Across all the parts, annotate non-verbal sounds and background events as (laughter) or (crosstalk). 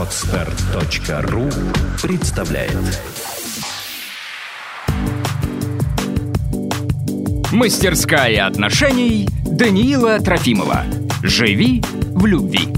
Отстар.ру представляет Мастерская отношений Даниила Трофимова. Живи в любви.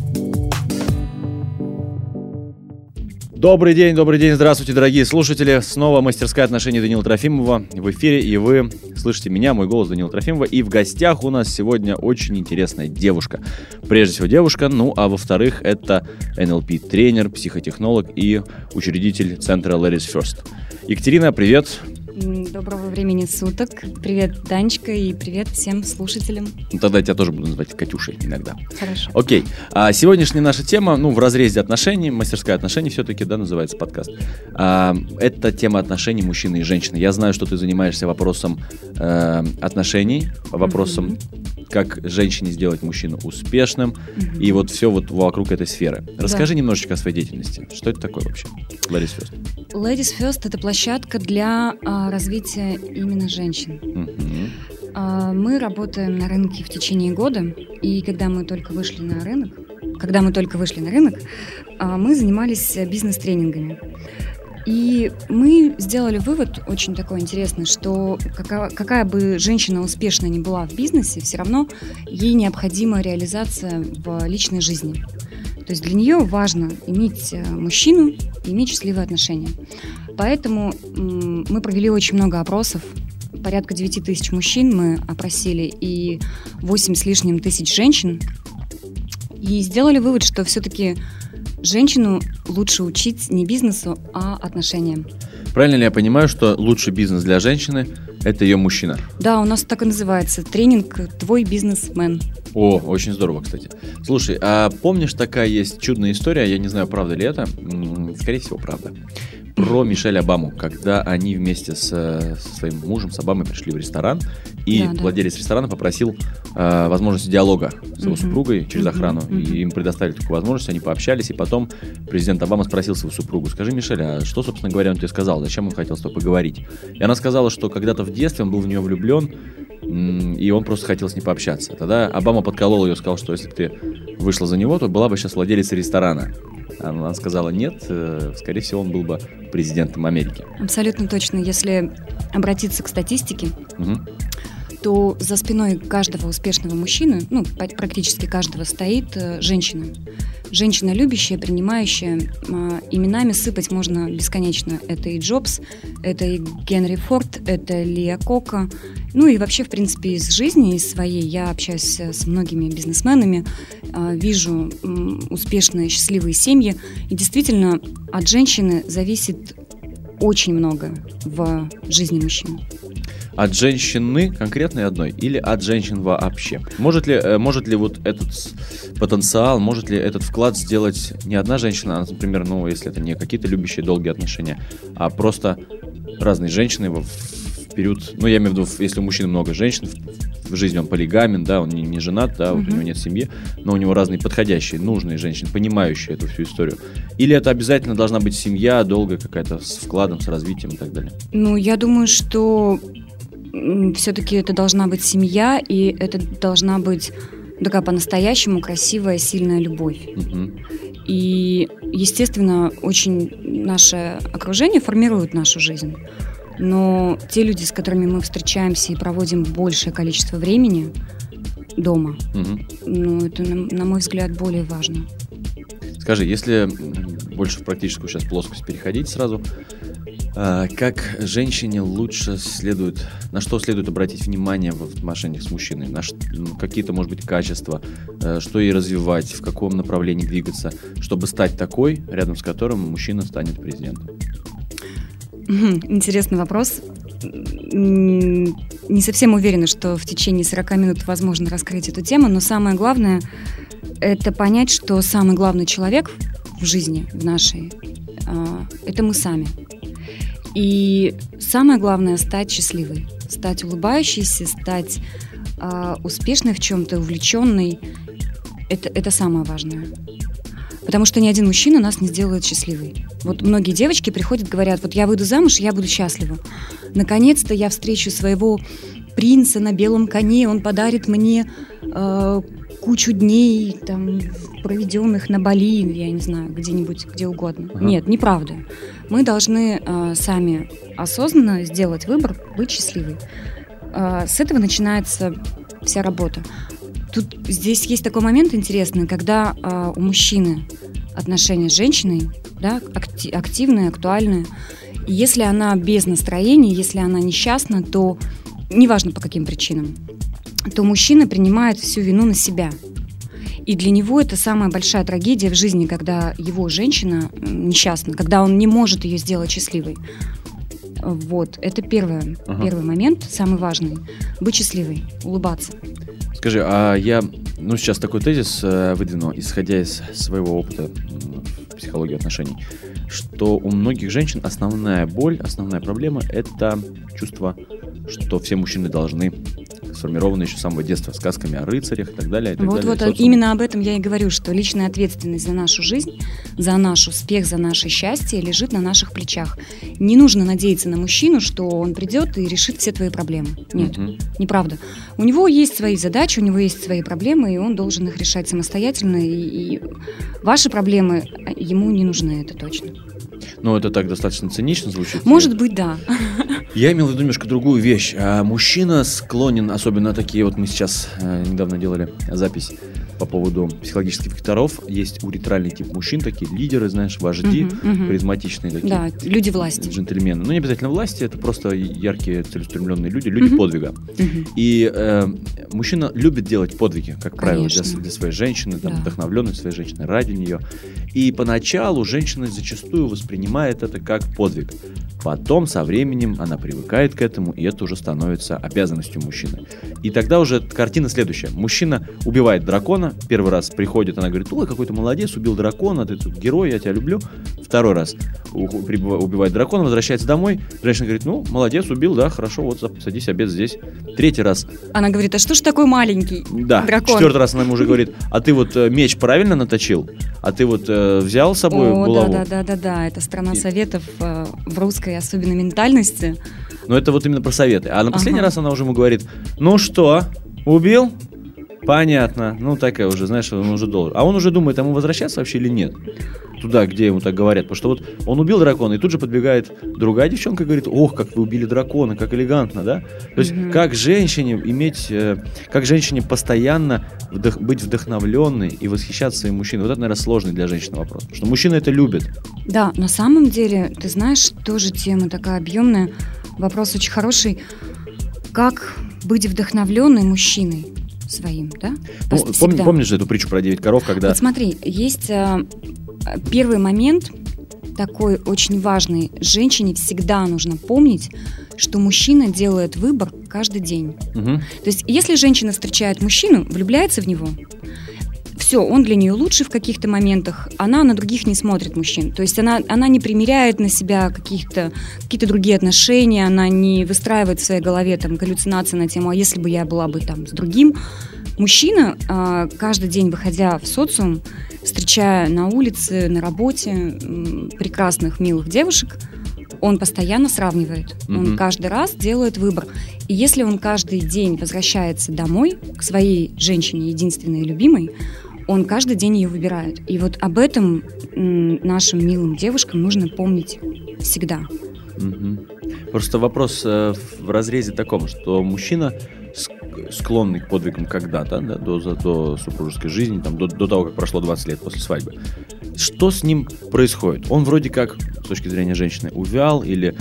Добрый день, добрый день, здравствуйте, дорогие слушатели. Снова мастерская отношений Данила Трофимова в эфире, и вы слышите меня, мой голос Данила Трофимова. И в гостях у нас сегодня очень интересная девушка. Прежде всего девушка, ну а во-вторых, это НЛП-тренер, психотехнолог и учредитель центра Ladies First. Екатерина, привет. Доброго времени суток. Привет, Данечка, и привет всем слушателям. Ну, тогда я тебя тоже буду называть Катюшей иногда. Хорошо. Окей. А сегодняшняя наша тема, ну, в разрезе отношений, мастерская отношений все-таки, да, называется подкаст. А, это тема отношений мужчины и женщины. Я знаю, что ты занимаешься вопросом э, отношений, вопросом, mm-hmm. Как женщине сделать мужчину успешным, mm-hmm. и вот все вот вокруг этой сферы. Расскажи да. немножечко о своей деятельности. Что это такое вообще? Ladies First. Ladies First — это площадка для а, развития именно женщин. Mm-hmm. А, мы работаем на рынке в течение года, и когда мы только вышли на рынок, когда мы только вышли на рынок, а, мы занимались бизнес-тренингами. И мы сделали вывод очень такой интересный, что какая, какая бы женщина успешно ни была в бизнесе, все равно ей необходима реализация в личной жизни. То есть для нее важно иметь э, мужчину иметь счастливые отношения. Поэтому мы провели очень много опросов. Порядка 9 тысяч мужчин мы опросили и 8 с лишним тысяч женщин. И сделали вывод, что все-таки женщину лучше учить не бизнесу, а отношениям. Правильно ли я понимаю, что лучший бизнес для женщины – это ее мужчина? Да, у нас так и называется. Тренинг «Твой бизнесмен». О, очень здорово, кстати. Слушай, а помнишь, такая есть чудная история, я не знаю, правда ли это, скорее всего, правда, про Мишель Обаму, когда они вместе с, со своим мужем, с Обамой пришли в ресторан, и да, владелец да. ресторана попросил э, возможности диалога с его супругой через охрану, и им предоставили такую возможность, они пообщались, и потом президент Обама спросил свою супругу, скажи, Мишель, а что, собственно говоря, он тебе сказал, зачем он хотел с тобой поговорить? И она сказала, что когда-то в детстве он был в нее влюблен, и он просто хотел с ней пообщаться. Тогда Обама подколол ее, сказал, что если бы ты вышла за него, то была бы сейчас владелицей ресторана. Она сказала нет, э, скорее всего, он был бы президентом Америки. Абсолютно точно. Если обратиться к статистике, угу. то за спиной каждого успешного мужчины, ну, практически каждого, стоит э, женщина. Женщина любящая, принимающая. А, именами сыпать можно бесконечно. Это и Джобс, это и Генри Форд, это Лия Кока. Ну и вообще, в принципе, из жизни, из своей. Я общаюсь с многими бизнесменами, а, вижу успешные, счастливые семьи. И действительно, от женщины зависит очень много в жизни мужчины. От женщины конкретной одной или от женщин вообще? Может ли, э, может ли вот этот потенциал, может ли этот вклад сделать не одна женщина, а, например, ну, если это не какие-то любящие долгие отношения, а просто разные женщины в период, ну, я имею в виду, если у мужчины много женщин, в жизни он полигамен, да, он не, не женат, да, вот uh-huh. у него нет семьи, но у него разные подходящие, нужные женщины, понимающие эту всю историю. Или это обязательно должна быть семья, долгая какая-то, с вкладом, с развитием и так далее? Ну, я думаю, что все-таки это должна быть семья, и это должна быть такая по-настоящему красивая, сильная любовь. Угу. И, естественно, очень наше окружение формирует нашу жизнь. Но те люди, с которыми мы встречаемся и проводим большее количество времени дома, угу. ну, это, на, мой взгляд, более важно. Скажи, если больше в практическую сейчас плоскость переходить сразу, как женщине лучше следует, на что следует обратить внимание в отношениях с мужчиной? На какие-то, может быть, качества, э, что ей развивать, в каком направлении двигаться, чтобы стать такой, рядом с которым мужчина станет президентом? Интересный вопрос. Не совсем уверена, что в течение 40 минут возможно раскрыть эту тему, но самое главное – это понять, что самый главный человек в жизни, в нашей, а, это мы сами. И самое главное – стать счастливой, стать улыбающейся, стать э, успешной в чем-то, увлеченной. Это, это самое важное. Потому что ни один мужчина нас не сделает счастливой. Вот многие девочки приходят, говорят, вот я выйду замуж, я буду счастлива. Наконец-то я встречу своего принца на белом коне, он подарит мне э, кучу дней, там, проведенных на Бали, я не знаю, где-нибудь, где угодно. Ага. Нет, неправда. Мы должны э, сами осознанно сделать выбор, быть счастливой. Э, с этого начинается вся работа. Тут здесь есть такой момент интересный, когда э, у мужчины отношения с женщиной, да, акти- активные, актуальные. И если она без настроения, если она несчастна, то неважно по каким причинам, то мужчина принимает всю вину на себя. И для него это самая большая трагедия в жизни, когда его женщина несчастна, когда он не может ее сделать счастливой. Вот, это первое, Ага. первый момент, самый важный. Быть счастливой, улыбаться. Скажи, а я, ну, сейчас такой тезис э, выдвину, исходя из своего опыта в психологии отношений, что у многих женщин основная боль, основная проблема – это чувство, что все мужчины должны сформированы еще с самого детства сказками о рыцарях и так далее. и так Вот, далее, вот социумом. именно об этом я и говорю, что личная ответственность за нашу жизнь, за наш успех, за наше счастье лежит на наших плечах. Не нужно надеяться на мужчину, что он придет и решит все твои проблемы. Нет, Мгм. неправда. У него есть свои задачи, у него есть свои проблемы, и он должен их решать самостоятельно. И, и ваши проблемы а, ему не нужны, это точно. Ну, это так достаточно цинично звучит. Может быть, да. Я имел в виду немножко другую вещь. А мужчина склонен, особенно такие, вот мы сейчас э, недавно делали запись по поводу психологических векторов. Есть уретральный тип мужчин, такие лидеры, знаешь, вожди, Мгм, мгм. харизматичные такие. Да, люди власти. Джентльмены. Ну, не обязательно власти, это просто яркие, целеустремленные люди, люди Мгм. подвига. Мгм. И э, мужчина любит делать подвиги, как правило, для, Конечно. для своей женщины, там, Да. вдохновленность своей женщины ради нее. И поначалу женщина зачастую воспринимает это как подвиг. Потом, со временем, она привыкает к этому, и это уже становится обязанностью мужчины. И тогда уже картина следующая. Мужчина убивает дракона, первый раз приходит, она говорит, ой, какой ты молодец, убил дракона, ты тут герой, я тебя люблю. Второй раз убивает дракона, возвращается домой, женщина говорит, ну, молодец, убил, да, хорошо, вот садись, обед здесь. Третий раз Она говорит, а что ж такой маленький да, дракон? четвертый раз она ему уже говорит, а ты вот э, меч правильно наточил? А ты вот э, взял с собой О, булаву? да, да, да, да, да. Это страна советов э, в русской особенной ментальности. Но это вот именно про советы. А на последний Ага. раз она уже ему говорит, ну что, убил? Понятно. Ну, такая уже, знаешь, он уже должен. А он уже думает, ему возвращаться вообще или нет? Туда, где ему так говорят. Потому что вот он убил дракона, и тут же подбегает другая девчонка и говорит, ох, как вы убили дракона, как элегантно, да? То есть, Мгм. как женщине иметь, э, как женщине постоянно вдох- быть вдохновленной и восхищаться своим мужчиной? Вот это, наверное, сложный для женщины вопрос. Потому что мужчина это любит. Да, на самом деле, ты знаешь, тоже тема такая объемная. Вопрос очень хороший. Как быть вдохновленной мужчиной своим, да? Ну, помни- всегда. помнишь же эту притчу про 9 коров, когда... Вот смотри, есть э, первый момент такой очень важный. Женщине всегда нужно помнить, что мужчина делает выбор каждый день. Мгм. То есть, если женщина встречает мужчину, влюбляется в него, все, он для нее лучше в каких-то моментах, она на других не смотрит мужчин. То есть она, она не примеряет на себя каких-то, какие-то другие отношения, она не выстраивает в своей голове там галлюцинации на тему, а если бы я была бы там с другим. Мужчина, а, каждый день выходя в социум, встречая на улице, на работе прекрасных, милых девушек, он постоянно сравнивает. Мгм. Он каждый раз делает выбор. И если он каждый день возвращается домой к своей женщине, единственной и любимой, он каждый день ее выбирает. И вот об этом нашим милым девушкам нужно помнить всегда. Мгм. Просто вопрос э, в разрезе таком, что мужчина ск- склонный к подвигам когда-то, да, до, до супружеской жизни, там, до, до того, как прошло 20 лет после свадьбы. Что с ним происходит? Он вроде как, с точки зрения женщины, увял или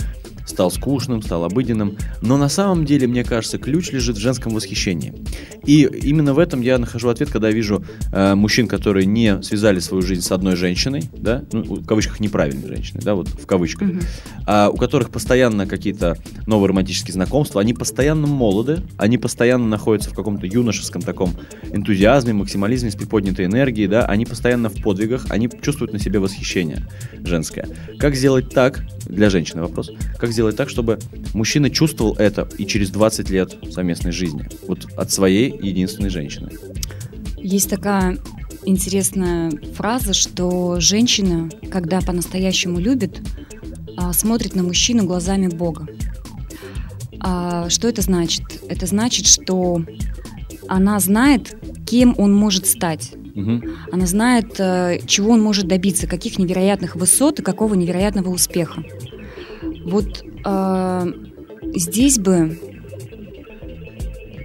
стал скучным, стал обыденным, но на самом деле, мне кажется, ключ лежит в женском восхищении. И именно в этом я нахожу ответ, когда вижу э, мужчин, которые не связали свою жизнь с одной женщиной, да, ну, в кавычках неправильной женщиной, да, вот в кавычках, Мгм. а, у которых постоянно какие-то новые романтические знакомства, они постоянно молоды, они постоянно находятся в каком-то юношеском таком энтузиазме, максимализме, с приподнятой энергией, да, они постоянно в подвигах, они чувствуют на себе восхищение женское. Как сделать так, для женщины вопрос, как сделать так, чтобы мужчина чувствовал это и через 20 лет совместной жизни, вот от своей единственной женщины? Есть такая интересная фраза, что женщина, когда по-настоящему любит, а, смотрит на мужчину глазами Бога. А, что это значит? Это значит, что она знает, кем он может стать. Она знает, э, чего он может добиться, каких невероятных высот и какого невероятного успеха. Вот э, здесь бы,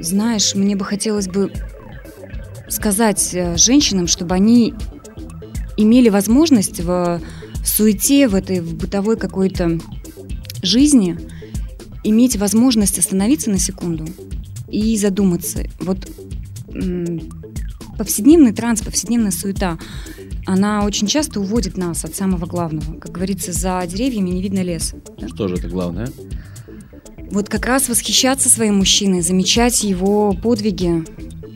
знаешь, мне бы хотелось бы сказать э, женщинам, чтобы они имели возможность в, в суете, в этой в бытовой какой-то жизни иметь возможность остановиться на секунду и задуматься. Вот повседневный транс, повседневная суета, она очень часто уводит нас от самого главного. Как говорится, за деревьями не видно леса. да? Что же это главное? Вот как раз восхищаться своим мужчиной, замечать его подвиги,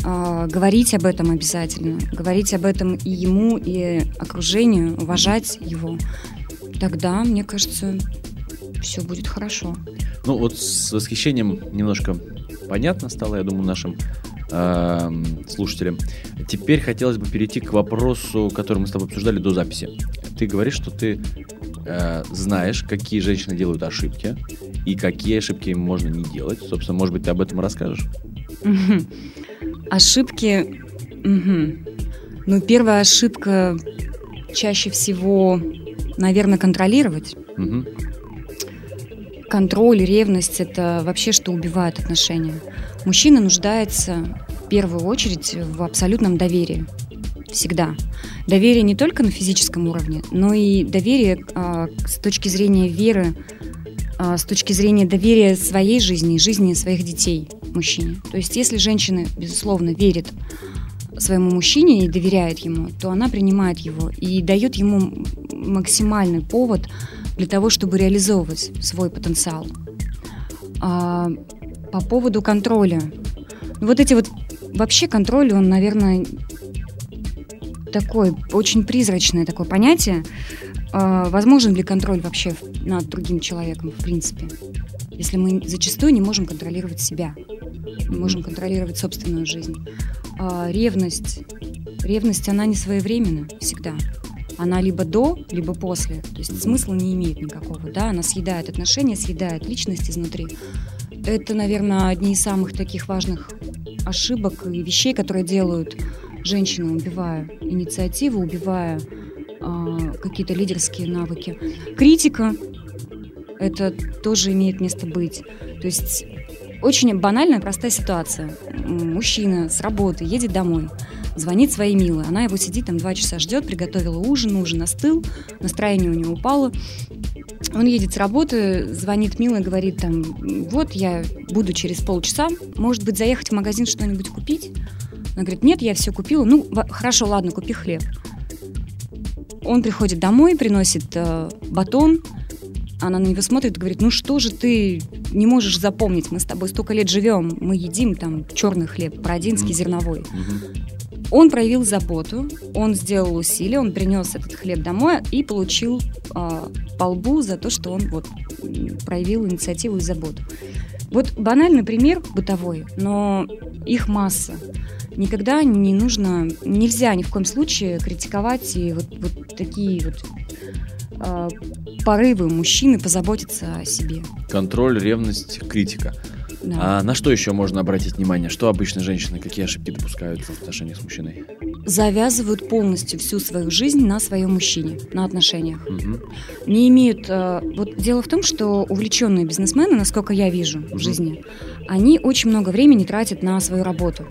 а, говорить об этом обязательно, говорить об этом и ему, и окружению, уважать его. Тогда, мне кажется, все будет хорошо. Ну вот с восхищением немножко понятно стало, я думаю, нашим эм, слушателям. Теперь хотелось бы перейти к вопросу, который мы с тобой обсуждали до записи. Ты говоришь, что ты э, знаешь, какие женщины делают ошибки и какие ошибки им можно не делать. Собственно, может быть, ты об этом расскажешь? Ошибки. Ну, первая ошибка чаще всего, наверное, контролировать. Контроль, ревность – это вообще что убивает отношения. Мужчина нуждается в первую очередь в абсолютном доверии. Всегда. Доверие не только на физическом уровне, но и доверие а, с точки зрения веры, а, с точки зрения доверия своей жизни и жизни своих детей мужчине. То есть если женщина, безусловно, верит своему мужчине и доверяет ему, то она принимает его и дает ему максимальный повод для того, чтобы реализовывать свой потенциал. А, по поводу контроля. Ну, Вот эти вот... Вообще контроль, он, наверное, такой, очень призрачное такое понятие. А, возможен ли контроль вообще над другим человеком, в принципе? Если мы зачастую не можем контролировать себя, не можем контролировать собственную жизнь. А, ревность. Ревность, она не своевременна всегда. Она либо до, либо после. То есть смысла не имеет никакого. Да? Она съедает отношения, съедает личность изнутри. Это, наверное, одни из самых таких важных ошибок и вещей, которые делают женщины, убивая инициативу, убивая а, какие-то лидерские навыки. Критика это тоже имеет место быть. То есть очень банальная, простая ситуация. Мужчина с работы едет домой, звонит своей милой. Она его сидит там два часа ждет, приготовила ужин, ужин остыл, настроение у него упало. Он едет с работы, звонит милой, говорит там, вот я буду через полчаса, может быть, заехать в магазин что-нибудь купить? Она говорит, нет, я все купила. Ну, хорошо, ладно, купи хлеб. Он приходит домой, приносит э, батон, она на него смотрит и говорит, ну что же ты не можешь запомнить, мы с тобой столько лет живем, мы едим там черный хлеб, бородинский, зерновой. Он проявил заботу, он сделал усилия, он принес этот хлеб домой и получил а, по лбу за то, что он вот проявил инициативу и заботу. Вот банальный пример бытовой, но их масса. Никогда не нужно, нельзя ни в коем случае критиковать и вот, вот такие вот а, порывы мужчины позаботиться о себе. Контроль, ревность, критика. Да. А на что еще можно обратить внимание? Что обычно женщины, какие ошибки допускают в отношениях с мужчиной? Завязывают полностью всю свою жизнь на своем мужчине, на отношениях. Мгм. не имеют... э, Вот дело в том, что увлеченные бизнесмены, насколько я вижу Мгм. в жизни, они очень много времени тратят на свою работу.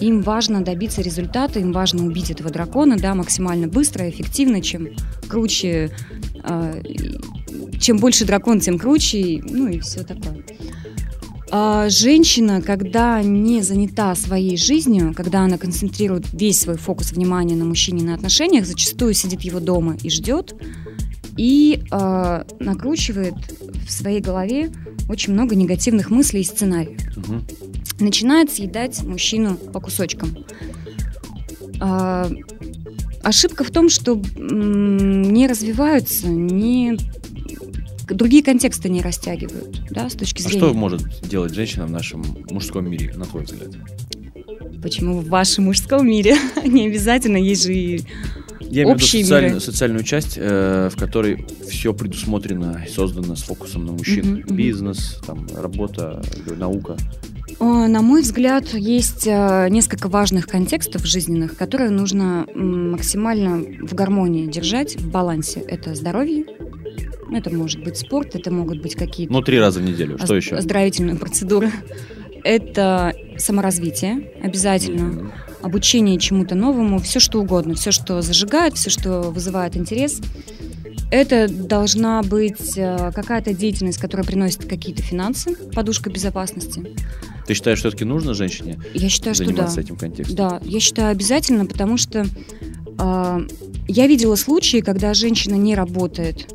Им важно добиться результата, им важно убить этого дракона, да, максимально быстро, эффективно, чем круче, э, чем больше дракон, тем круче, ну и все такое. А женщина, когда не занята своей жизнью, когда она концентрирует весь свой фокус внимания на мужчине, на отношениях, зачастую сидит его дома и ждет, и э, накручивает в своей голове очень много негативных мыслей и сценариев. Мгм. Начинает съедать мужчину по кусочкам. А, ошибка в том, что не развиваются, не другие контексты не растягивают, да, с точки А зрения. что может делать женщина в нашем мужском мире, на твой взгляд? Почему в вашем мужском мире? (laughs) Не обязательно, есть же и Я имею в виду социальную, миры. социальную часть, э, в которой все предусмотрено и создано с фокусом на мужчин. Мгм, мгм. Бизнес, там, работа, наука. На мой взгляд, есть э, несколько важных контекстов жизненных, которые нужно максимально в гармонии держать, в балансе. Это здоровье, это может быть спорт, это могут быть какие-то Ну, три раза в неделю. Что еще? оздоровительные процедуры. Это саморазвитие обязательно, Мгм. обучение чему-то новому, все что угодно, все, что зажигает, все, что вызывает интерес. Это должна быть э, какая-то деятельность, которая приносит какие-то финансы, подушка безопасности. Ты считаешь, что все-таки нужно женщине Я считаю, что да. заниматься этим контекстом? Да, я считаю обязательно, потому что а, я видела случаи, когда женщина не работает,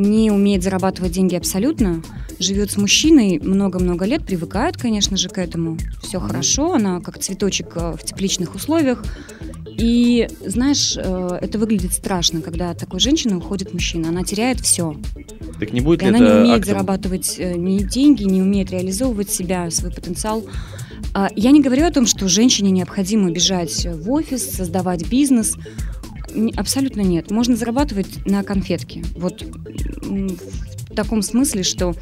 не умеет зарабатывать деньги абсолютно, живет с мужчиной много-много лет, привыкает, конечно же, к этому. Все хорошо, она как цветочек э, в тепличных условиях. И знаешь, э, это выглядит страшно, когда от такой женщины уходит мужчина. Она теряет все. Так не будет И ли она это не умеет актом- зарабатывать э, ни деньги, не умеет реализовывать себя, свой потенциал. А, Я не говорю о том, что женщине необходимо бежать в офис, создавать бизнес. Абсолютно нет. Можно зарабатывать на конфетке. Вот в таком смысле, что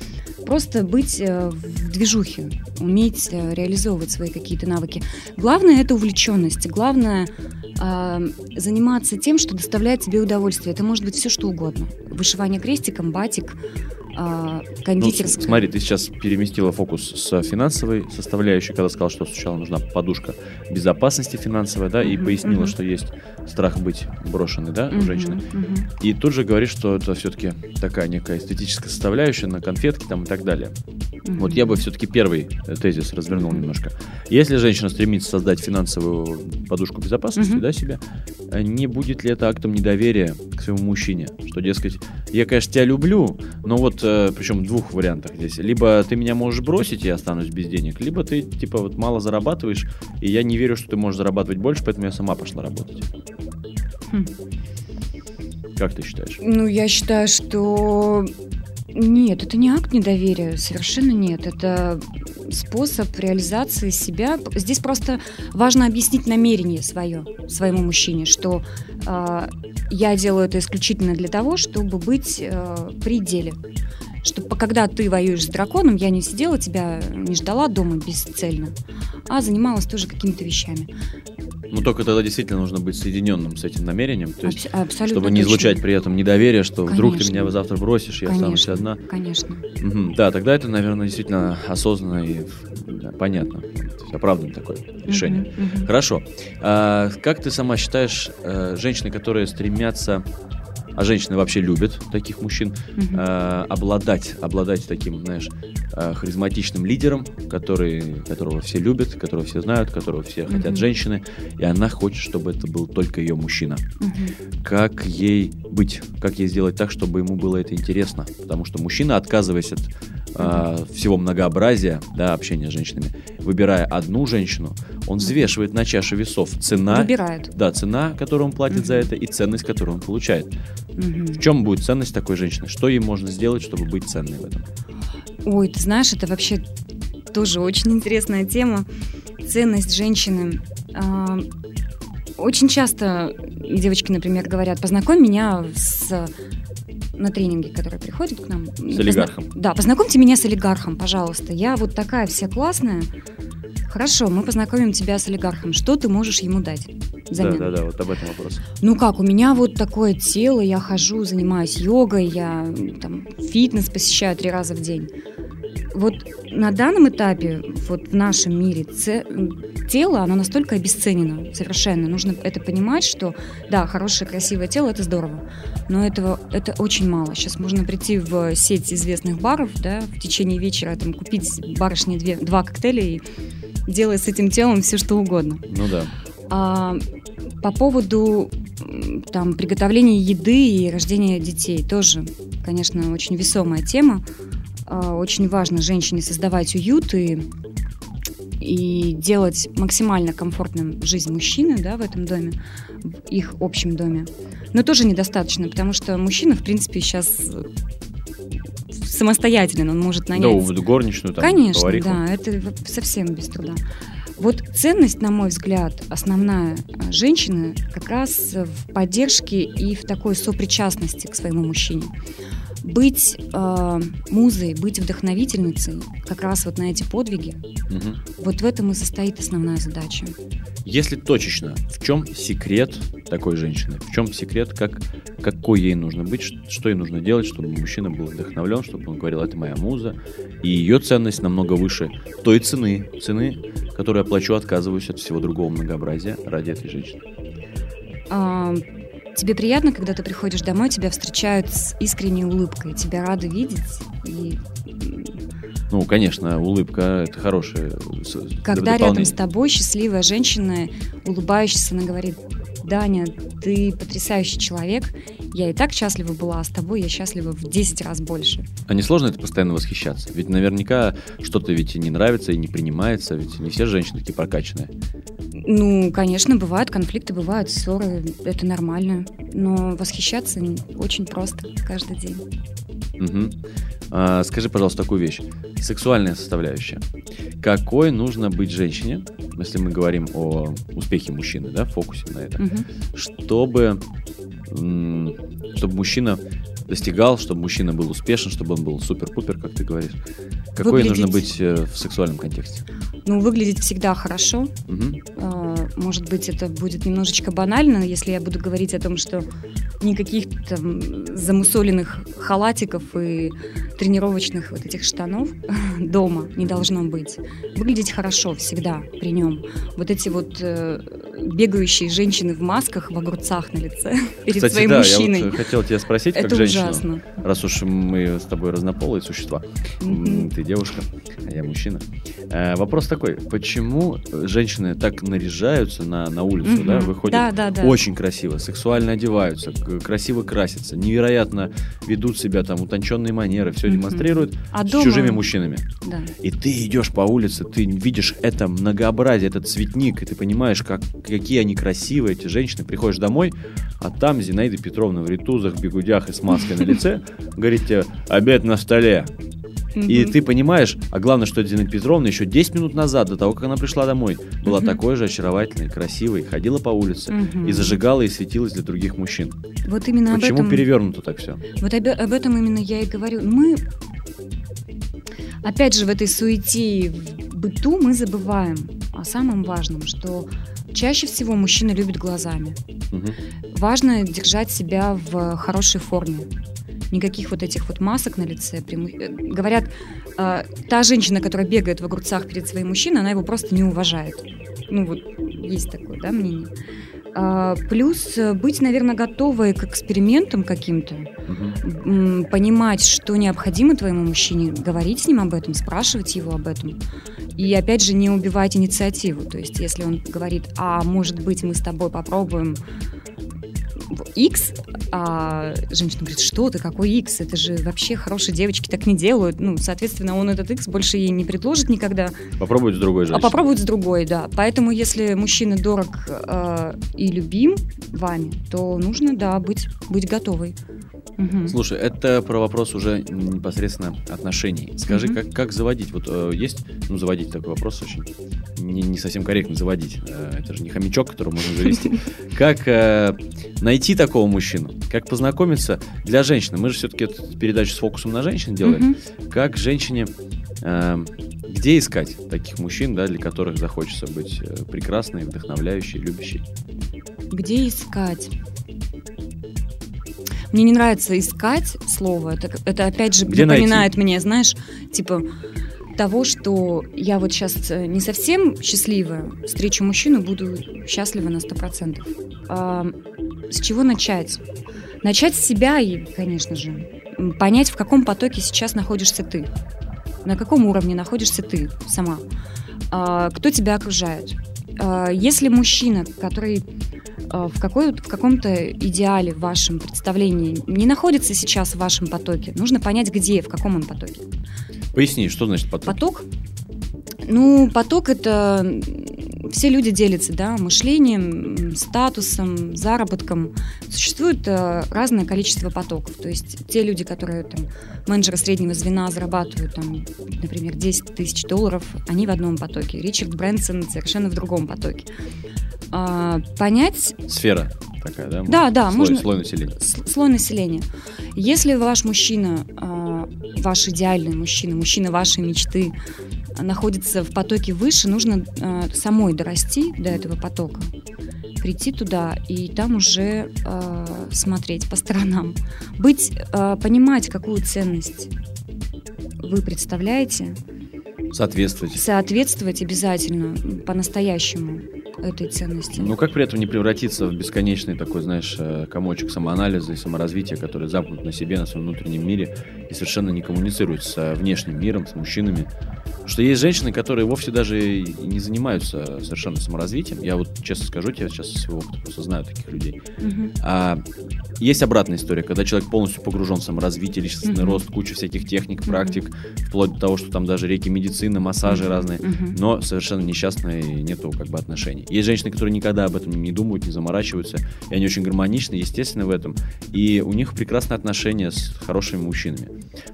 просто быть э, в движухе, уметь э, реализовывать свои какие-то навыки. Главное это увлеченность. Главное а, заниматься тем, что доставляет тебе удовольствие. Это может быть все что угодно. Вышивание крестиком, батик, а, Ну, смотри, ты сейчас переместила фокус с финансовой составляющей, когда сказал, что сначала нужна подушка безопасности финансовой, да, и Мгм, пояснила, мгм. что есть страх быть брошенной, да, у Мгм, женщины. мгм. И тут же говоришь, что это все-таки такая некая эстетическая составляющая на конфетке там и так далее. Мгм. Вот я бы все-таки первый тезис развернул немножко. Если женщина стремится создать финансовую подушку безопасности, Мгм. да, себе, э, не будет ли это актом недоверия к своему мужчине? Что, дескать, я, конечно, тебя люблю, но вот, причем в двух вариантах здесь. Либо ты меня можешь бросить, и я останусь без денег, либо ты, типа, вот мало зарабатываешь, и я не верю, что ты можешь зарабатывать больше, поэтому я сама пошла работать. Хм. Как ты считаешь? Ну, я считаю, что нет, это не акт недоверия, совершенно нет. Это способ реализации себя. Здесь просто важно объяснить намерение свое своему мужчине, что а, я делаю это исключительно для того, чтобы быть а, при деле. Чтобы когда ты воюешь с драконом, я не сидела, тебя не ждала дома бесцельно, а занималась тоже какими-то вещами. Ну, только тогда действительно нужно быть соединенным с этим намерением. То есть, абсолютно чтобы не точно. излучать при этом недоверие, что вдруг ты Конечно. меня завтра бросишь, я останусь Конечно, одна. Конечно. Мгм, Да, тогда это, наверное, действительно осознанно и да, понятно. То есть оправданно такое решение. Мгм, мгм. Хорошо. А, как ты сама считаешь, э, женщины, которые стремятся, а женщины вообще любят таких мужчин, Мгм. э, обладать, обладать таким, знаешь, э, харизматичным лидером, который, которого все любят, которого все знают, которого все хотят Мгм. женщины, и она хочет, чтобы это был только ее мужчина. Мгм. Как ей быть? Как ей сделать так, чтобы ему было это интересно? Потому что мужчина, отказываясь от э, всего многообразия, да, общения с женщинами, выбирая одну женщину, он взвешивает на чаше весов цена, Выбирает. да, цена, которую он платит за Мгм. это, и ценность, которую он получает. Мгм. В чем будет ценность такой женщины? Что ей можно сделать, чтобы быть ценной в этом? Ой, ты знаешь, это вообще тоже очень интересная тема. Ценность женщины. А, Очень часто девочки, например, говорят, познакомь меня с на тренинге, которые приходят к нам. С олигархом. Да, познакомьте меня с олигархом, пожалуйста. Я вот такая вся классная. Хорошо, мы познакомим тебя с олигархом. Что ты можешь ему дать? взамен? Да, да, да, вот об этом вопрос. Ну как, у меня вот такое тело, я хожу, занимаюсь йогой, я там фитнес посещаю три раза в день. Вот на данном этапе, вот в нашем мире, це- тело, оно настолько обесценено совершенно. Нужно это понимать, что да, хорошее, красивое тело – это здорово, но этого это очень мало. Сейчас можно прийти в сеть известных баров, да, в течение вечера там купить барышне две, два коктейля и делать с этим телом все, что угодно. Ну да. А, по поводу там приготовления еды и рождения детей тоже, конечно, очень весомая тема. А, очень важно женщине создавать уют и и делать максимально комфортным жизнь мужчины да, в этом доме, в их общем доме. Но тоже недостаточно, потому что мужчина, в принципе, сейчас самостоятельный, он может нанять... Да, горничную там, Конечно, повариху. да, это совсем без труда. Вот ценность, на мой взгляд, основная а, женщины как раз в поддержке и в такой сопричастности к своему мужчине. Быть э, музой, быть вдохновительницей как раз вот на эти подвиги, Мгм. вот в этом и состоит основная задача. Если точечно, в чем секрет такой женщины? В чем секрет, как, какой ей нужно быть, что ей нужно делать, чтобы мужчина был вдохновлен, чтобы он говорил, это моя муза, и ее ценность намного выше той цены, цены, которую я плачу, отказываюсь от всего другого многообразия ради этой женщины. А, тебе приятно, когда ты приходишь домой, тебя встречают с искренней улыбкой, тебя рады видеть. И Ну, конечно, улыбка – это хорошее когда рядом с тобой счастливая женщина, улыбающаяся, она говорит, Даня, ты потрясающий человек, я и так счастлива была, а с тобой я счастлива в 10 раз больше. А не сложно это постоянно восхищаться? Ведь наверняка что-то ведь и не нравится, и не принимается, ведь не все женщины такие прокачанные. Ну, конечно, бывают конфликты, бывают ссоры, это нормально, но восхищаться очень просто каждый день. Мгм. А, скажи, пожалуйста, такую вещь. Сексуальная составляющая. Какой нужно быть женщине, если мы говорим о успехе мужчины, да, фокусе на это, Мгм. чтобы, чтобы мужчина достигал, чтобы мужчина был успешен, чтобы он был супер-пупер, как ты говоришь. Какой нужно Выглядеть- быть э, в сексуальном контексте? Ну, выглядеть всегда хорошо. А, Может быть, это будет немножечко банально, если я буду говорить о том, что никаких там замусоленных халатиков и тренировочных вот этих штанов (laughs) дома не должно быть. Выглядеть хорошо всегда при нем. Вот эти вот э, бегающие женщины в масках, в огурцах на лице (laughs) перед Кстати, своим да, мужчиной. я вот хотел тебя спросить, как это женщину, ужасно. раз уж мы с тобой разнополые существа, Ты девушка, а я мужчина. Э, вопрос такой: почему женщины так наряжаются на, на улицу, да, выходят Да, да, да. очень красиво, сексуально одеваются, красиво красятся, невероятно ведут себя там, утонченные манеры, все демонстрируют А с дома- чужими мужчинами. Да. И ты идешь по улице, ты видишь это многообразие, этот цветник, и ты понимаешь, как, какие они красивые, эти женщины. Приходишь домой, а там Зинаида Петровна в ритузах, бегудях и с маской на лице говорит тебе «обед на столе». И ты понимаешь, а главное, что Зинаида Петровна еще 10 минут назад, до того, как она пришла домой, была такой же очаровательной, красивой, ходила по улице и зажигала и светилась для других мужчин. Вот именно об Почему этом... перевернуто так все? Вот об, об этом именно я и говорю. Мы, опять же, в этой суете в быту мы забываем о самом важном, что чаще всего мужчина любит глазами. Важно держать себя в хорошей форме. Никаких вот этих вот масок на лице. Э, Говорят, э, та женщина, которая бегает в огурцах перед своим мужчиной, она его просто не уважает. Ну вот есть такое, да, мнение. А, Плюс э, быть, наверное, готовой к экспериментам каким-то, м, понимать, что необходимо твоему мужчине, говорить с ним об этом, спрашивать его об этом. И опять же, не убивать инициативу. То есть, если он говорит, а может быть, мы с тобой попробуем X, а женщина говорит, что ты, какой X? Это же вообще хорошие девочки так не делают. Ну, соответственно, он этот X больше ей не предложит никогда, Попробуй с другой а женщиной. попробует с другой, да. Поэтому, если мужчина дорог э, и любим вами, то нужно, да, быть, быть готовой. Слушай, это про вопрос уже непосредственно отношений. Скажи, как, как заводить? Вот э, есть, ну, заводить такой вопрос очень не, не совсем корректно заводить. Э, это же не хомячок, которого можно завести. (laughs) Как э, найти такого мужчину? Как познакомиться для женщины? Мы же все-таки передачу с фокусом на женщин делаем. Как женщине, э, где искать таких мужчин, да, для которых захочется быть э, прекрасной, вдохновляющей, любящей? Где искать? Мне не нравится искать слово. Это, это опять же Где напоминает мне, знаешь, типа того, что я вот сейчас не совсем счастливая, встречу мужчину, буду счастлива на 100%. А, с чего начать? Начать с себя и, конечно же, понять, в каком потоке сейчас находишься ты. На каком уровне находишься ты сама. А, кто тебя окружает. А, если мужчина, который в, какой, в каком-то идеале в вашем представлении не находится сейчас в вашем потоке, нужно понять, где, в каком он потоке. Поясни, что значит поток? Поток? Ну, поток это все люди делятся, да, мышлением, статусом, заработком. Существует э, разное количество потоков. То есть те люди, которые там менеджеры среднего звена зарабатывают там, например, 10 тысяч долларов, они в одном потоке. Ричард Брэнсон совершенно в другом потоке. А, понять... Сфера такая, да? Да, да, слой, можно... Слой населения. Слой населения. Если ваш мужчина, а, ваш идеальный мужчина, мужчина вашей мечты, находится в потоке выше, нужно самой дорасти до этого потока, прийти туда и там уже смотреть по сторонам, быть, понимать, какую ценность вы представляете. Соответствовать. Соответствовать обязательно, по-настоящему этой ценности. Ну как при этом не превратиться в бесконечный такой, знаешь, э, комочек самоанализа и саморазвития, который замкнут на себе, на своем внутреннем мире и совершенно не коммуницирует с внешним миром, с мужчинами, что есть женщины, которые вовсе даже не занимаются совершенно саморазвитием. Я вот честно скажу тебе, сейчас своего опыта просто знаю таких людей. Мгм. А есть обратная история, когда человек полностью погружен в саморазвитие, личностный Мгм. рост, куча всяких техник, практик, вплоть до того, что там даже реки медицины, массажи Мгм. разные, Мгм. но совершенно несчастные, нету как бы отношений. Есть женщины, которые никогда об этом не думают, не заморачиваются, и они очень гармоничны, естественно, в этом, и у них прекрасные отношения с хорошими мужчинами.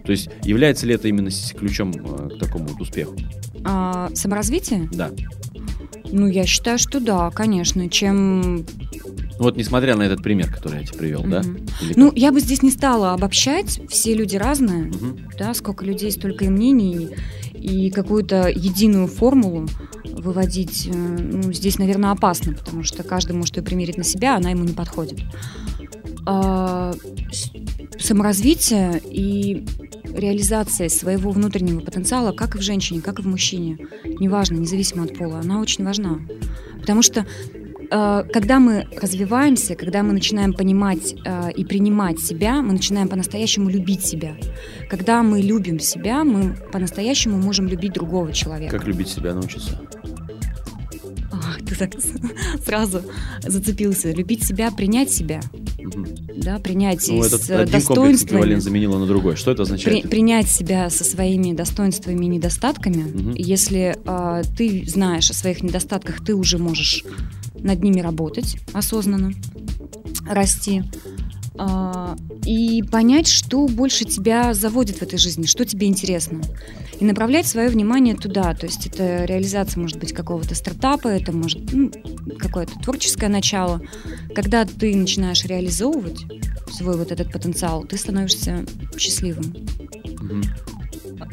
То есть является ли это именно ключом э, к такому вот успеху? А, саморазвитие? Да. Ну, я считаю, что да, конечно. Чем Вот несмотря на этот пример, который я тебе привел, да? Мгм. Или Ну, как? я бы здесь не стала обобщать, все люди разные, Мгм. да, сколько людей, столько и мнений, и какую-то единую формулу выводить, э, ну, здесь, наверное, опасно, потому что каждый может ее примерить на себя, а она ему не подходит. А, с- саморазвитие и реализация своего внутреннего потенциала, как и в женщине, как и в мужчине, неважно, независимо от пола, она очень важна. Потому что э, когда мы развиваемся, когда мы начинаем понимать э, и принимать себя, мы начинаем по-настоящему любить себя. Когда мы любим себя, мы по-настоящему можем любить другого человека. Как любить себя научиться? Ты так (laughs) сразу зацепился. Любить себя, принять себя, Мгм. да, принять Ну, этот с один комплекс достоинствами. эквивалент заменила на другой. Что это При- означает? принять себя со своими достоинствами и недостатками. И Если а, ты знаешь о своих недостатках, ты уже можешь над ними работать осознанно, расти. А, и понять, что больше тебя заводит в этой жизни, что тебе интересно. И направлять свое внимание туда. То есть это реализация, может быть, какого-то стартапа, это может ну, какое-то творческое начало. Когда ты начинаешь реализовывать свой вот этот потенциал, ты становишься счастливым.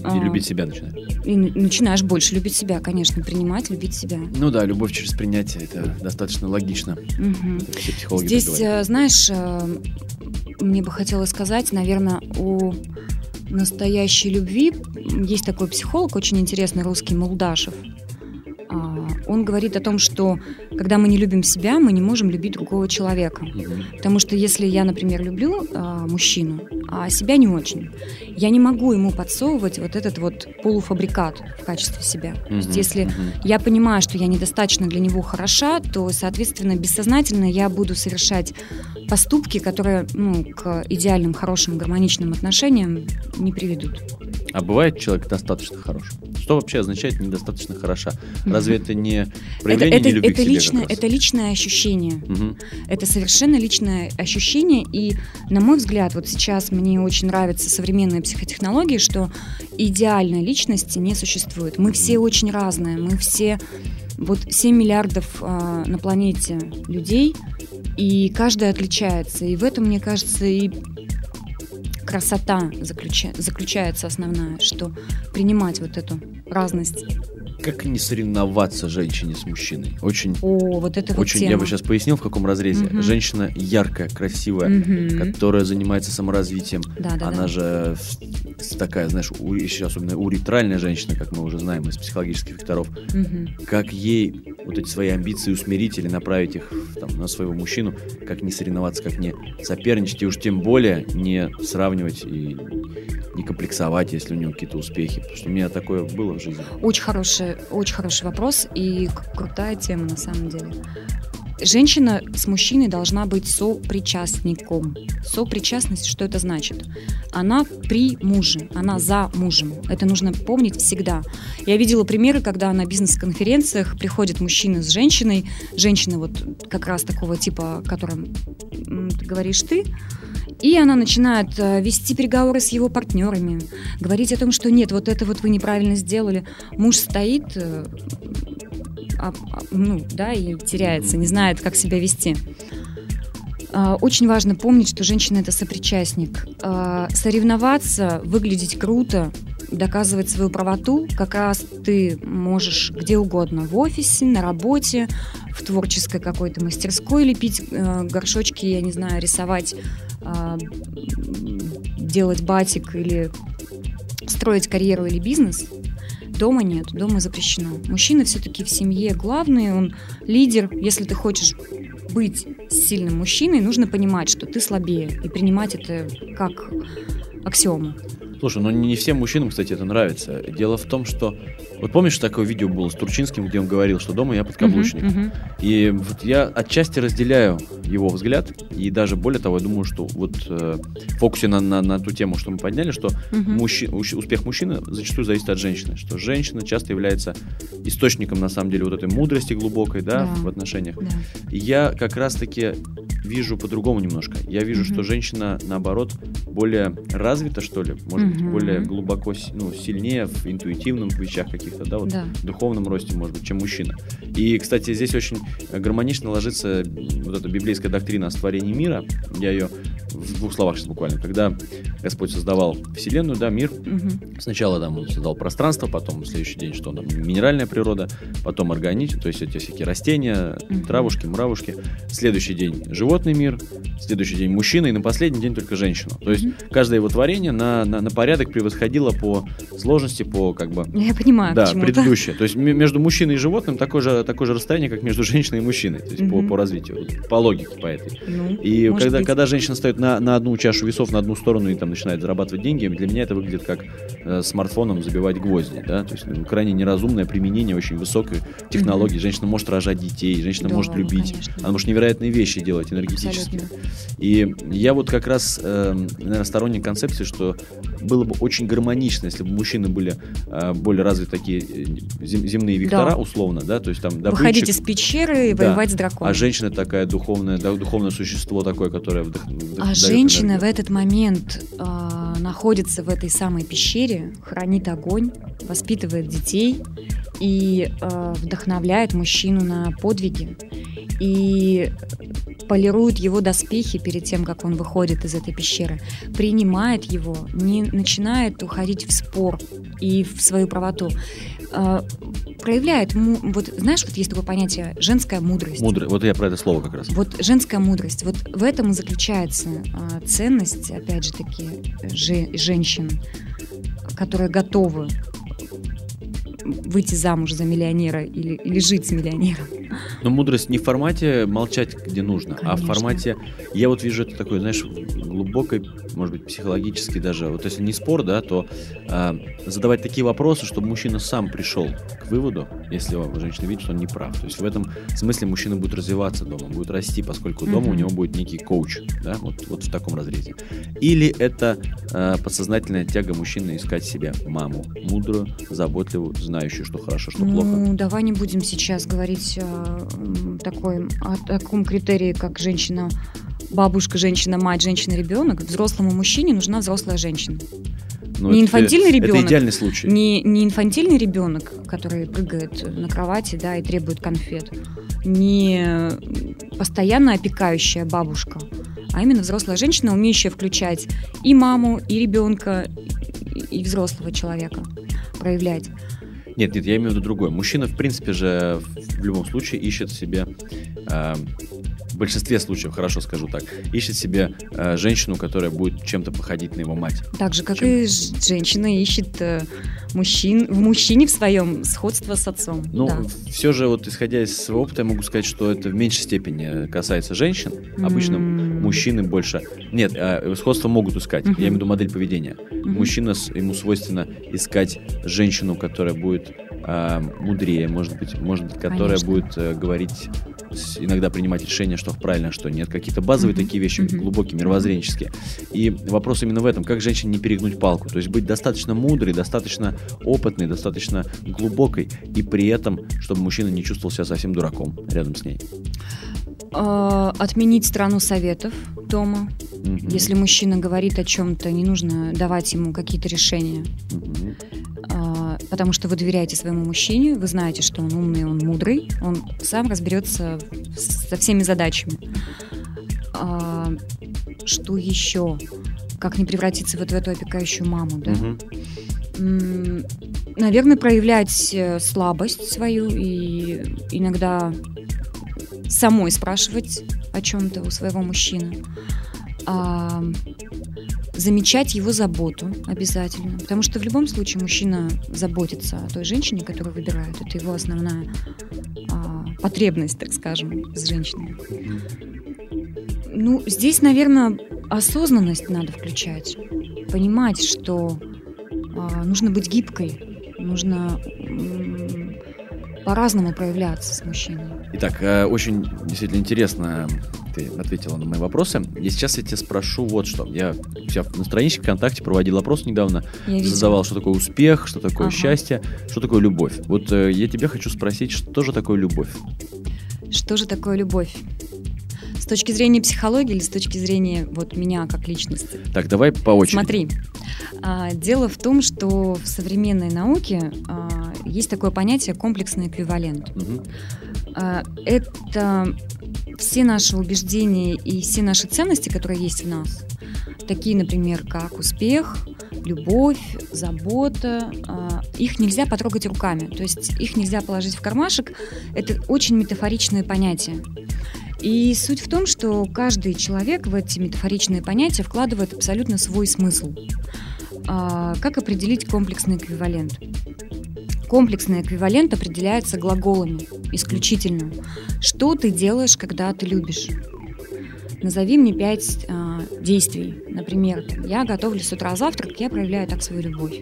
А, И любить себя начинать. И начинаешь больше любить себя, конечно, принимать, любить себя. Ну да, любовь через принятие это достаточно логично. Так Здесь, э, знаешь, э, мне бы хотелось сказать, наверное, о настоящей любви. Есть такой психолог, очень интересный русский, Молдашев. А, Он говорит о том, что когда мы не любим себя, мы не можем любить другого человека. Потому что если я, например, люблю а, мужчину, а себя не очень, я не могу ему подсовывать вот этот вот полуфабрикат в качестве себя. То есть если я понимаю, что я недостаточно для него хороша, то, соответственно, бессознательно я буду совершать поступки, которые ну, к идеальным, хорошим, гармоничным отношениям не приведут. А бывает человек достаточно хорош? Что вообще означает недостаточно хороша? Разве это не Это, проявление это, нелюбви к это себе личное, это личное ощущение. Мгм. Это совершенно личное ощущение, и, на мой взгляд, вот сейчас мне очень нравятся современные психотехнологии, что идеальной личности не существует. Мы все очень разные, мы все, вот 7 миллиардов а, на планете людей, и каждый отличается. И в этом, мне кажется, и красота заключа- заключается основная, что принимать вот эту разность. Как не соревноваться женщине с мужчиной? Очень, О, вот это вот очень тема. я бы сейчас пояснил, в каком разрезе. Мгм. Женщина яркая, красивая, Мгм. которая занимается саморазвитием. Да, да, Она да. же такая, знаешь, у- еще особенно уретральная женщина, как мы уже знаем из психологических векторов. Мгм. Как ей вот эти свои амбиции усмирить или направить их там, на своего мужчину, как не соревноваться, как не соперничать, и уж тем более не сравнивать и не комплексовать, если у него какие-то успехи. Потому что у меня такое было в жизни. Очень хороший, очень хороший вопрос и крутая тема на самом деле. женщина с мужчиной должна быть сопричастником. Сопричастность, что это значит? Она при муже, она за мужем. Это нужно помнить всегда. Я видела примеры, когда на бизнес-конференциях приходит мужчина с женщиной, женщина вот как раз такого типа, о котором говоришь ты, и она начинает э, вести переговоры с его партнерами, говорить о том, что нет, вот это вот вы неправильно сделали. Муж стоит, э, а, а, ну, да, и теряется, не знает, как себя вести. А, очень важно помнить, что женщина это сопричастник. Соревноваться, выглядеть круто, доказывать свою правоту как раз ты можешь где угодно, в офисе, на работе, в творческой какой-то мастерской лепить э, горшочки, я не знаю, рисовать, э, делать батик или строить карьеру или бизнес. Дома нет, дома запрещено. Мужчина все-таки в семье главный, он лидер. Если ты хочешь быть сильным мужчиной, нужно понимать, что ты слабее, и принимать это как аксиому. Слушай, ну не всем мужчинам, кстати, это нравится. Дело в том, что... Вот помнишь, такое видео было с Турчинским, где он говорил, что дома я подкаблучник? Uh-huh, uh-huh. И вот я отчасти разделяю его взгляд, и даже более того, я думаю, что вот э, в фокусе на, на, на ту тему, что мы подняли, что uh-huh. мужчи, успех мужчины зачастую зависит от женщины, что женщина часто является источником, на самом деле, вот этой мудрости глубокой, да, да. в отношениях. Да. И я как раз-таки вижу по-другому немножко. Я вижу, uh-huh. что женщина, наоборот, более развита, что ли, может быть, более глубоко, ну, сильнее в интуитивном вещах каких-то, да, вот да. в духовном росте, может быть, чем мужчина. И, кстати, здесь очень гармонично ложится вот эта библейская доктрина о створении мира. Я ее в двух словах сейчас буквально. Когда Господь создавал Вселенную, да, мир, угу. сначала там он создал пространство, потом в следующий день что там, минеральная природа, потом организм, то есть эти всякие растения, угу. травушки, муравушки. Следующий день животный мир, следующий день мужчина, и на последний день только женщину. То есть угу. каждое его творение на, на, на порядок превосходило по сложности, по как бы... Я понимаю, Да, предыдущее. То есть между мужчиной и животным такое же, такое же расстояние, как между (laughs) женщиной и мужчиной, то есть угу. по, по развитию, по логике по этой. Ну, и когда, когда женщина стоит на, на одну чашу весов, на одну сторону и там начинает зарабатывать деньги, для меня это выглядит как э, смартфоном забивать гвозди, да, то есть ну, крайне неразумное применение очень высокой технологии. Mm-hmm. Женщина может рожать детей, женщина да, может любить, конечно. она может невероятные вещи делать энергетически. Абсолютно. И я вот как раз, э, наверное, сторонник концепции, что было бы очень гармонично, если бы мужчины были э, более развиты такие э, земные вектора, да. условно, да, то есть там добытчик, Выходить из пещеры и да. воевать с драконом. А женщина такая духовная, да, духовное существо такое, которое вдох, а женщина в этот момент э, находится в этой самой пещере, хранит огонь, воспитывает детей и э, вдохновляет мужчину на подвиги и полирует его доспехи перед тем, как он выходит из этой пещеры, принимает его, не начинает уходить в спор и в свою правоту. Э, проявляет, вот знаешь, вот есть такое понятие женская мудрость. Мудрый, вот я про это слово как раз. Вот женская мудрость, вот в этом и заключается а, ценность, опять же таки, же, женщин, которые готовы выйти замуж за миллионера или, или жить с миллионером. Но мудрость не в формате молчать, где нужно, Конечно. а в формате... Я вот вижу это такой, знаешь, глубокой, может быть, психологически даже... Вот если не спор, да, то э, задавать такие вопросы, чтобы мужчина сам пришел к выводу, если женщина видит, что он не прав. То есть в этом смысле мужчина будет развиваться дома, будет расти, поскольку дома mm-hmm. у него будет некий коуч, да, вот, вот в таком разрезе. Или это э, подсознательная тяга мужчины искать себе маму, мудрую, заботливую, знающую, что хорошо, что ну, плохо. Ну, давай не будем сейчас говорить э, такой, о таком критерии, как женщина, бабушка, женщина, мать, женщина, ребенок. Взрослому мужчине нужна взрослая женщина. Ну, не это, инфантильный ребенок. Это идеальный случай. Не, не инфантильный ребенок, который прыгает на кровати, да, и требует конфет. Не постоянно опекающая бабушка, а именно взрослая женщина, умеющая включать и маму, и ребенка, и взрослого человека проявлять. Нет, нет, я имею в виду другое. Мужчина, в принципе же, в любом случае ищет себе э, в большинстве случаев, хорошо скажу так, ищет себе э, женщину, которая будет чем-то походить на его мать. Так же, как Чем... и женщина ищет э, мужчин, в мужчине в своем сходство с отцом. Ну, да. все же, вот исходя из своего опыта, я могу сказать, что это в меньшей степени касается женщин. Обычно mm-hmm. мужчины больше... Нет, э, сходство могут искать, mm-hmm. я имею в виду модель поведения. Mm-hmm. Мужчина, ему свойственно искать женщину, которая будет э, мудрее, может быть, может быть, которая Конечно. будет э, говорить иногда принимать решения, что правильно, а что нет. Какие-то базовые Мгм. такие вещи, Мгм. глубокие, мировоззренческие. И вопрос именно в этом, как женщине не перегнуть палку. То есть быть достаточно мудрой, достаточно опытной, достаточно глубокой, и при этом, чтобы мужчина не чувствовал себя совсем дураком рядом с ней. А, Отменить страну советов дома. Мгм. Если мужчина говорит о чем-то, не нужно давать ему какие-то решения. Мгм. Потому что вы доверяете своему мужчине, вы знаете, что он умный, он мудрый, он сам разберется со всеми задачами. А, Что еще? Как не превратиться вот в эту опекающую маму, да? М, Наверное, проявлять э, слабость свою и иногда самой спрашивать о чем-то у своего мужчины. А, замечать его заботу обязательно. Потому что в любом случае мужчина заботится о той женщине, которую выбирает. Это его основная а, потребность, так скажем, с женщиной. Ну, здесь, наверное, осознанность надо включать. Понимать, что а, нужно быть гибкой, нужно по-разному проявляться с мужчиной. Итак, э, очень действительно интересно ты ответила на мои вопросы. И сейчас я тебя спрошу вот что. Я у себя на страничке ВКонтакте проводил опрос недавно, Я задавал, что такое успех, что такое Ага. счастье, что такое любовь. Вот э, я тебя хочу спросить, что же такое любовь? Что же такое любовь? С точки зрения психологии или с точки зрения вот меня как личности? Так, давай по очереди. Смотри, а, дело в том, что в современной науке а, есть такое понятие комплексный эквивалент. Мгм. А, Это все наши убеждения и все наши ценности, которые есть в нас, такие, например, как успех, любовь, забота, а, их нельзя потрогать руками, то есть их нельзя положить в кармашек. Это очень метафоричные понятия. И суть в том, что каждый человек в эти метафоричные понятия вкладывает абсолютно свой смысл. А, Как определить комплексный эквивалент? Комплексный эквивалент определяется глаголами исключительно. Что ты делаешь, когда ты любишь? Назови мне пять а, действий. Например, я готовлю с утра завтрак, я проявляю так свою любовь.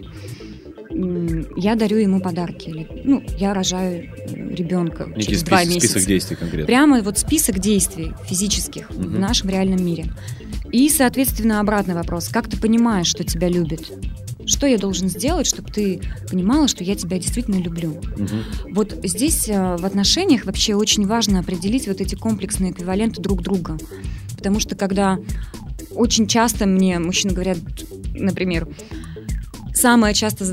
Я дарю ему подарки. Или, ну, я рожаю э, ребенка Некий через два список, месяца. список действий конкретно. Прямо вот список действий физических в Мгм. нашем реальном мире. И, соответственно, обратный вопрос. Как ты понимаешь, что тебя любят? Что я должен сделать, чтобы ты понимала, что я тебя действительно люблю? Мгм. Вот здесь э, в отношениях вообще очень важно определить вот эти комплексные эквиваленты друг друга. Потому что когда очень часто мне мужчины говорят, например, самая часто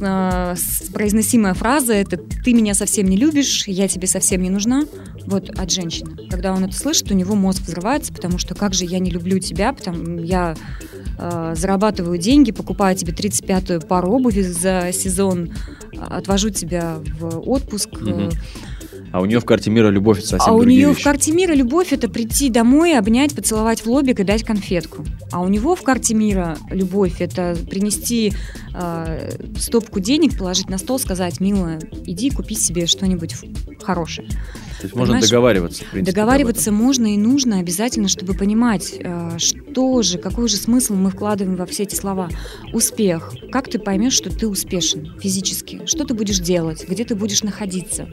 а, произносимая фраза это «ты меня совсем не любишь, я тебе совсем не нужна» вот от женщины. Когда он это слышит, у него мозг взрывается, потому что как же я не люблю тебя, потому я э, зарабатываю деньги, покупаю тебе 35-ю пару обуви за сезон, а, отвожу тебя в отпуск. Мгм. А у нее в карте мира любовь это совсем а у нее вещи. в карте мира любовь это прийти домой, обнять, поцеловать в лобик и дать конфетку. А у него в карте мира любовь это принести э, стопку денег, положить на стол, сказать, милая, иди купи себе что-нибудь хорошее. То есть можно понимаешь, договариваться, в принципе, Договариваться можно и нужно обязательно, чтобы понимать, э, что же, какой же смысл мы вкладываем во все эти слова. Успех. Как ты поймешь, что ты успешен физически? Что ты будешь делать? Где ты будешь находиться?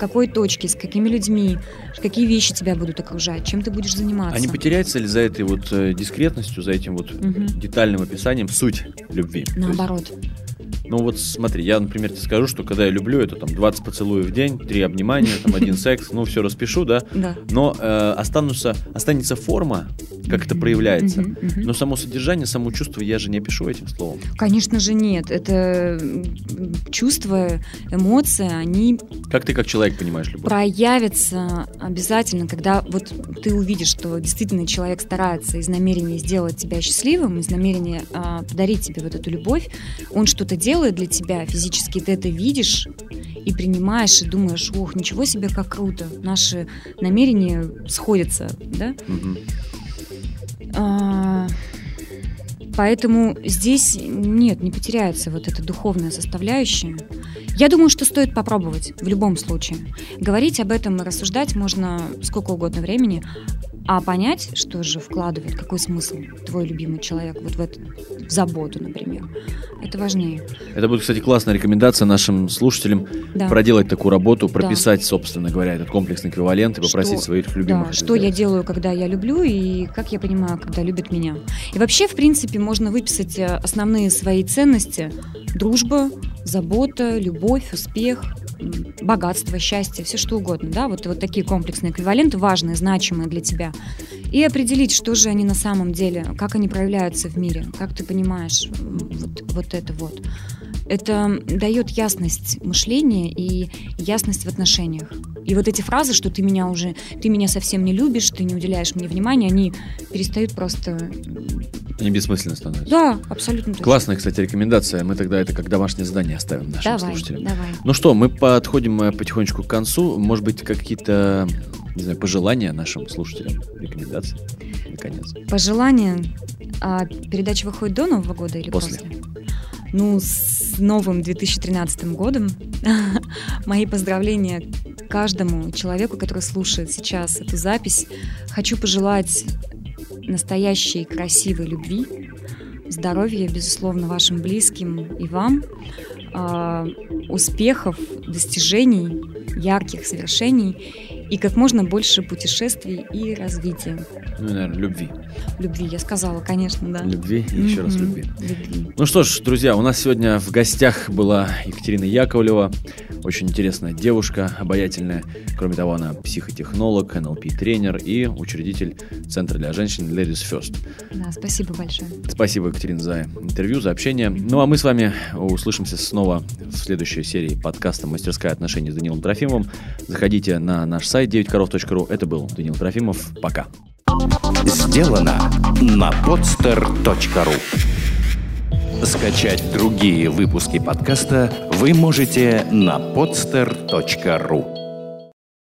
Какой точке, с какими людьми, какие вещи тебя будут окружать, чем ты будешь заниматься. А не потеряется ли за этой вот э, дискретностью, за этим вот Мгм. детальным описанием суть любви? То есть, Наоборот. Ну вот смотри, я, например, тебе скажу, что когда я люблю, это там 20 поцелуев в день, 3 обнимания, там один секс, ну все распишу, да, Да. но э, останутся, останется форма, как это проявляется. Но само содержание, само чувство я же не опишу этим словом. Конечно же нет. Это чувства, эмоции, они Как ты как человек понимаешь любовь? проявится обязательно, когда вот ты увидишь, что действительно человек старается из намерения сделать тебя счастливым, из намерения а, подарить тебе вот эту любовь, он что-то делает для тебя физически, ты это видишь и принимаешь, и думаешь, ох, ничего себе, как круто, наши намерения сходятся, да? А, Поэтому здесь нет, не потеряется вот эта духовная составляющая. Я думаю, что стоит попробовать в любом случае. Говорить об этом и рассуждать можно сколько угодно времени. А понять, что же вкладывает, какой смысл твой любимый человек вот в эту в заботу, например, это важнее. Это будет, кстати, классная рекомендация нашим слушателям Да. проделать такую работу, прописать, собственно говоря, этот комплексный эквивалент и попросить Что- своих любимых. Да, что я делаю, когда я люблю, и как я понимаю, когда любят меня. И вообще, в принципе, можно выписать э, основные свои ценности. Дружба, забота, любовь, успех, богатство, счастье, все что угодно. Да? Вот, вот такие комплексные эквиваленты, важные, значимые для тебя. И определить, что же они на самом деле, как они проявляются в мире, как ты понимаешь вот, вот это вот. Это дает ясность мышления и ясность в отношениях. И вот эти фразы, что ты меня уже, ты меня совсем не любишь, ты не уделяешь мне внимания, они перестают просто... Они бессмысленно становятся. Да, абсолютно точно. Классная, кстати, рекомендация. Мы тогда это как домашнее задание оставим нашим Давай, слушателям. давай. Ну что, мы подходим э, потихонечку к концу. Может быть, какие-то, не знаю, пожелания нашим слушателям, рекомендации, наконец. Пожелания. А передача выходит до Нового года или После. после? Ну, с новым 2013 годом. (laughs) Мои поздравления каждому человеку, который слушает сейчас эту запись. Хочу пожелать настоящей красивой любви, здоровья, безусловно, вашим близким и вам, а, успехов, достижений, ярких свершений и как можно больше путешествий и развития. Ну, и, наверное, любви. Любви, я сказала, конечно, да. Любви и еще раз Мгм. любви. Любви. Ну что ж, друзья, у нас сегодня в гостях была Екатерина Яковлева, очень интересная девушка, обаятельная. Кроме того, она психотехнолог, НЛП-тренер и учредитель Центра для женщин Ladies First. Да, спасибо большое. Спасибо, Екатерина, за интервью, за общение. Ну а мы с вами услышимся снова в следующей серии подкаста «Мастерская отношений» с Данилом Трофимовым. Заходите на наш сайт 9korov.ru. Это был Данил Трофимов. Пока. Сделано на podster.ru Скачать другие выпуски подкаста вы можете на podster.ru